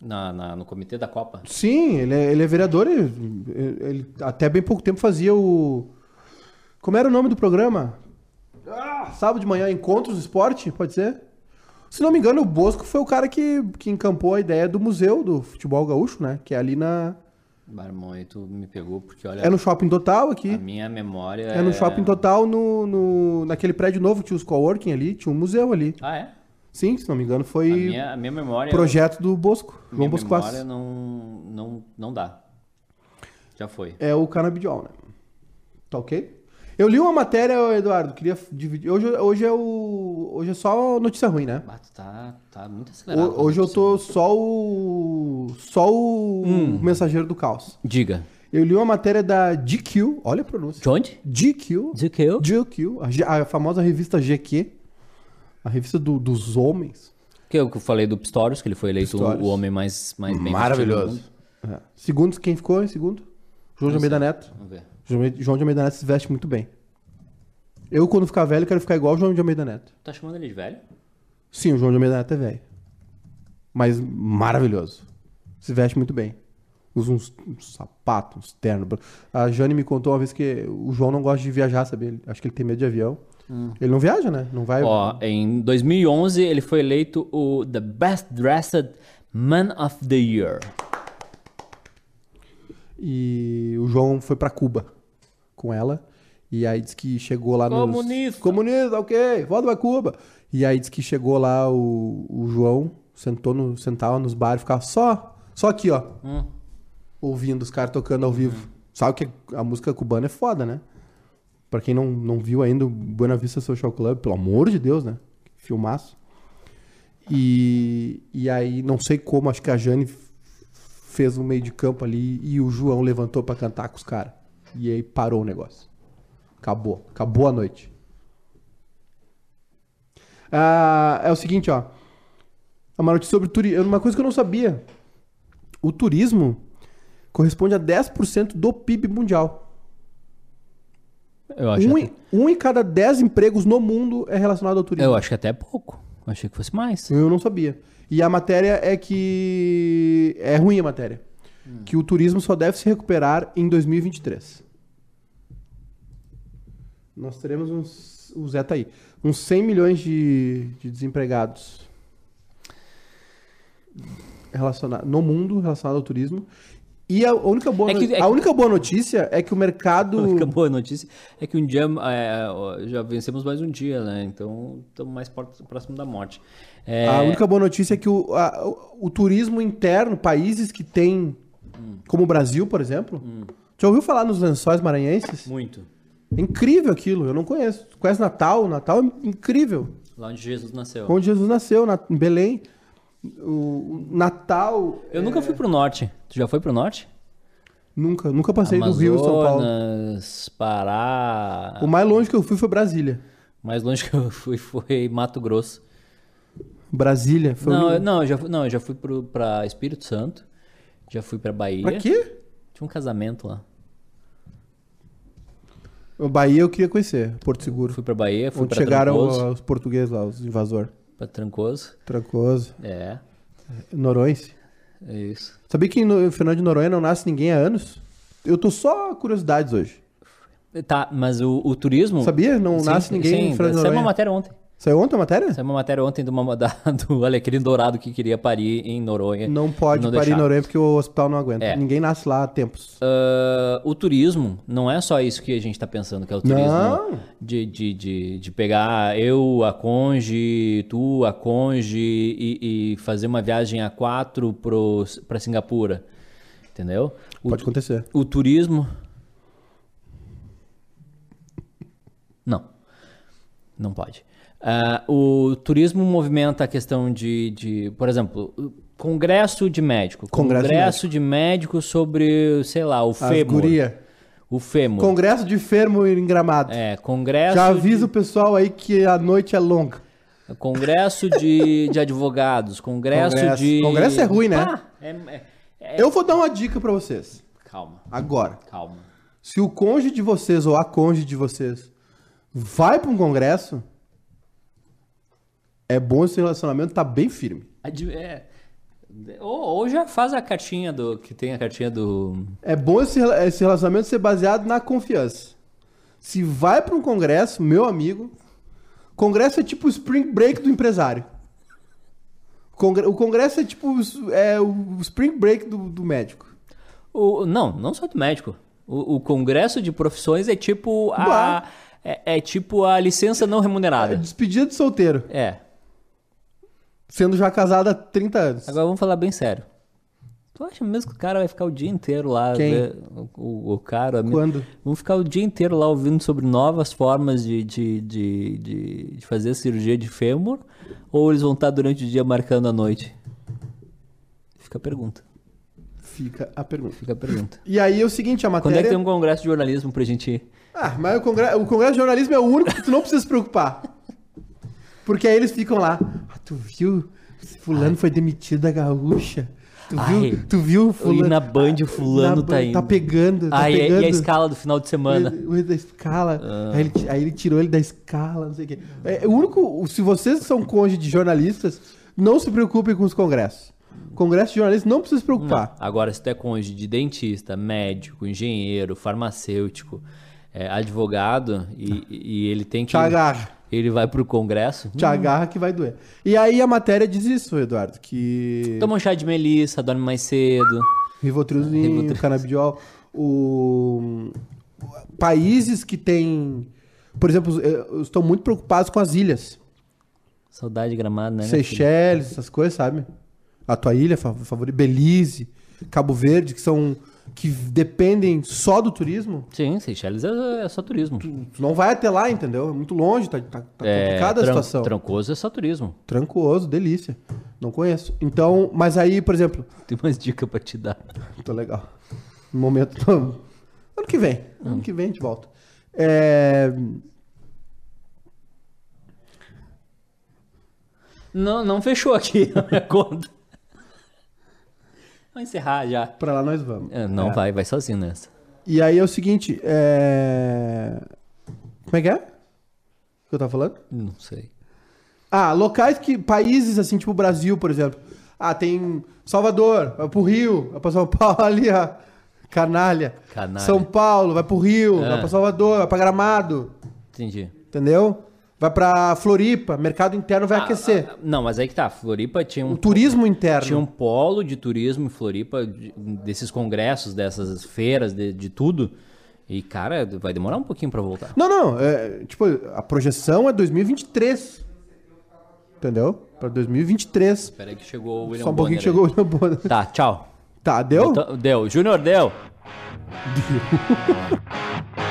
Na, na- no comitê da Copa. Sim, ele é, ele é vereador. Ele, ele até bem pouco tempo fazia o. Como era o nome do programa? Ah, sábado de manhã, Encontros do Esporte, pode ser? Se não me engano, o Bosco foi o cara que, que encampou a ideia do museu do futebol gaúcho, né? Que é ali na. Barmão, aí tu me pegou, porque olha, É no Shopping Total a aqui. minha memória É no Shopping Total, no, no, naquele prédio novo, tinha os coworking ali, tinha um museu ali. Ah, é? Sim, se não me engano, A foi minha, a minha memória... projeto do Bosco, minha João Bosco Vaz. memória não, não, não dá. Já foi. É o canabidiol, né? Tá ok? Eu li uma matéria, Eduardo, queria dividir. Hoje, hoje, é, o, hoje é só notícia ruim, né? Ah, tu tá, tá muito acelerado. Ho- Hoje eu tô só o. Só o mensageiro do caos. Diga. Eu li uma matéria da GQ, olha a pronúncia. De onde? GQ. Eu? GQ, a, G- a famosa revista GQ, a revista do- dos homens. Que eu que eu falei do Pistorius, que ele foi eleito o, Pistorius. o homem mais, mais bem vestido do Maravilhoso. mundo. É. Segundo, quem ficou em segundo? João de Almeida Neto. Vamos ver. João de Almeida Neto se veste muito bem. Eu, quando ficar velho, quero ficar igual o João de Almeida Neto. Tá chamando ele de velho? Sim, o João de Almeida Neto é velho. Mas maravilhoso. Se veste muito bem. Usa uns, uns sapatos, uns ternos. A Jane me contou uma vez que o João não gosta de viajar, sabe? Ele- acho que ele tem medo de avião. Ele não viaja, né? Não vai. Ó, em 2011 ele foi eleito o The Best Dressed Man of the Year. E o João foi pra Cuba com ela. E aí disse que chegou lá no. Comunista. Comunista, ok. Volta pra Cuba. E aí disse que chegou lá o, o João, sentou no, sentava nos bares, ficava só, só aqui, ó. Hum. Ouvindo os caras tocando ao vivo. Sabe que a música cubana é foda, né? Pra quem não, não viu ainda, o Buena Vista Social Club, pelo amor de Deus, né? Filmaço. E, e aí, não sei como, acho que a Jane fez um meio de campo ali e o João levantou pra cantar com os caras. E aí parou o negócio. Acabou. Acabou a noite. Ah, é o seguinte, ó. Uma notícia sobre turismo. Uma coisa que eu não sabia. O turismo corresponde a 10% do PIB mundial. Eu acho, Um, até, um em cada 10 empregos no mundo é relacionado ao turismo. eu acho que até pouco. Eu achei que fosse mais. Eu não sabia. E a matéria é que. É ruim a matéria. Que o turismo só deve se recuperar em 2023. Nós teremos uns. O Zé tá aí. Uns 100 milhões de, de desempregados relaciona- no mundo relacionado ao turismo. E a única boa, É que- no- é que- a única boa notícia é que o mercado. A única boa notícia é que um dia é, já vencemos mais um dia, né? Então estamos mais próximo da morte. É, A única boa notícia é que o, a- o, o turismo interno, países que têm, como o Brasil, por exemplo. Já ouviu falar nos lençóis maranhenses? Muito. É incrível aquilo, eu não conheço. Tu conhece Natal? Natal é incrível. Lá onde Jesus nasceu. Onde Jesus nasceu, na- em Belém. O, o Natal. Eu nunca fui pro norte. Tu já foi pro norte? Nunca, nunca passei do Rio São Paulo. Amazonas, Pará. O mais longe que eu fui foi Brasília. mais longe que eu fui foi Mato Grosso. Brasília. Foi Não, um... eu, não, eu já, fui- não, eu já fui pro, pra Espírito Santo. Já fui pra Bahia. Aqui? Tinha um casamento lá. Bahia eu queria conhecer, Porto Seguro. Fui pra Bahia, fui Onde pra chegaram Trancoso. os portugueses lá, os invasores. Pra Trancoso. Trancoso. É, Noronha. é isso. Sabia que no Fernando de Noronha não nasce ninguém há anos? Eu tô só curiosidades hoje. Tá, mas o, o turismo. Sabia? Não Sim, nasce ninguém sim, em Fernando de Saiu uma Noronha. matéria ontem. Saiu ontem a matéria? Saiu uma matéria ontem de uma, da, do Alecrim Dourado que queria parir em Noronha. Não pode Não parir em deixaram. Noronha porque o hospital não aguenta. É. Ninguém nasce lá há tempos. Ah, o turismo não é só isso que a gente tá pensando, que é o turismo de, de, de, de pegar eu, a Conge, tu, a Conge e, e fazer uma viagem a quatro pro, pra Singapura. Entendeu? O, Pode acontecer. o turismo. Não. Não pode. Ah, o turismo movimenta a questão de, de por exemplo, congresso de médico. Congresso Congresso, de de, médico sobre, sei lá, o fêmur. O fêmur. Congresso de fermo em Gramado. É, congresso. Já de- avisa o pessoal aí que a noite é longa. Congresso de, de advogados, congresso, Congresso. de. Congresso é ruim, né? Ah, é- é- é- Eu vou dar uma dica pra vocês. Calma, Agora. calma. Se o cônjuge de vocês ou a cônjuge de vocês vai pra um congresso, é bom esse relacionamento tá bem firme. Ad- é, ou, ou já faz a cartinha do. Que tem a cartinha do. É bom esse, esse relacionamento ser baseado na confiança. Se vai pra um congresso, meu amigo, congresso é tipo o spring break do empresário. O congresso é tipo é o spring break do, do médico. O, não, não só do médico. O, o congresso de profissões é tipo a. É, é tipo a licença não É remunerada. despedida de solteiro, É. sendo já casado há 30 anos. Agora vamos falar bem sério. Tu acha mesmo que o cara vai ficar o dia inteiro lá? Quem? ver- O, o, o cara. Quando? Vamos ficar o dia inteiro lá ouvindo sobre novas formas de, de, de, de, de fazer a cirurgia de fêmur? Ou eles vão estar durante o dia marcando a noite? Fica a pergunta. Fica a pergunta. Fica a pergunta. E aí é o seguinte, a Quando matéria... é que tem um congresso de jornalismo pra gente ir? Ah, mas o congresso, o congresso de jornalismo é o único que tu não precisa se preocupar. Porque aí eles ficam lá. Tu viu? Fulano foi demitido da gaúcha. Tu Ai, viu? Tu viu o fulano? e na Band o fulano Na tá indo. Tá pegando, tá ah, e, e pegando. a escala do final de semana? O erro da escala. Ah. Aí, ele, aí ele tirou ele da escala, não sei o quê. É, o único. Se vocês são cônjuge de jornalistas, não se preocupem com os congressos. Congresso de jornalistas não precisa se preocupar. Agora, se tu é cônjuge de dentista, médico, engenheiro, farmacêutico, é, advogado, e, e ele tem que. Te agarra. Ele vai pro congresso. Te agarra que vai doer. E aí a matéria diz isso, Eduardo, que. Toma um chá de melissa, dorme mais cedo. Rivotrilzinho, Rivotril. canabidiol. O... Países que têm... Por exemplo, eh, estão muito preocupados com as ilhas. Saudade de gramado, né? Seychelles, essas coisas, sabe? A tua ilha fa- favorita, Belize, Cabo Verde, que são... Que dependem só do turismo. Sim, Seychelles é, é só turismo. Tu não vai até lá, entendeu? É muito longe, tá, tá, tá É, complicada a tran- situação. Trancoso é só turismo. Trancoso, delícia. Não conheço. Então, mas aí, por exemplo... Tem umas dicas pra te dar. Tô legal. No momento. tô- Ano que vem. Ano que vem a gente volta. É... Não, não fechou aqui a minha conta. Vamos encerrar já. Pra lá nós vamos. É, não É. vai, vai sozinho nessa. E aí é o seguinte. É... Como é que é? O que eu tava falando? Não sei. Ah, locais que. Países assim, tipo o Brasil, por exemplo. Ah, tem Salvador, vai pro Rio, vai pra São Paulo ali, ó. Canalha. Canalha. São Paulo, vai pro Rio, É. vai pra Salvador, vai pra Gramado. Entendi. Entendeu? Vai pra Floripa, mercado interno vai aquecer. Ah, Não, mas aí que tá. Floripa tinha um o turismo interno. Tinha um polo de turismo em Floripa, de- desses congressos, dessas feiras, de, de tudo. E, cara, vai demorar um pouquinho pra voltar. Não, não. É, tipo, a projeção é 2023. Entendeu? Pra 2023. Espera aí que chegou o William Só um pouquinho Bonner que chegou o William Bonner. aí. Tá, tchau. Tá, deu? Deu. Júnior, deu. Deu.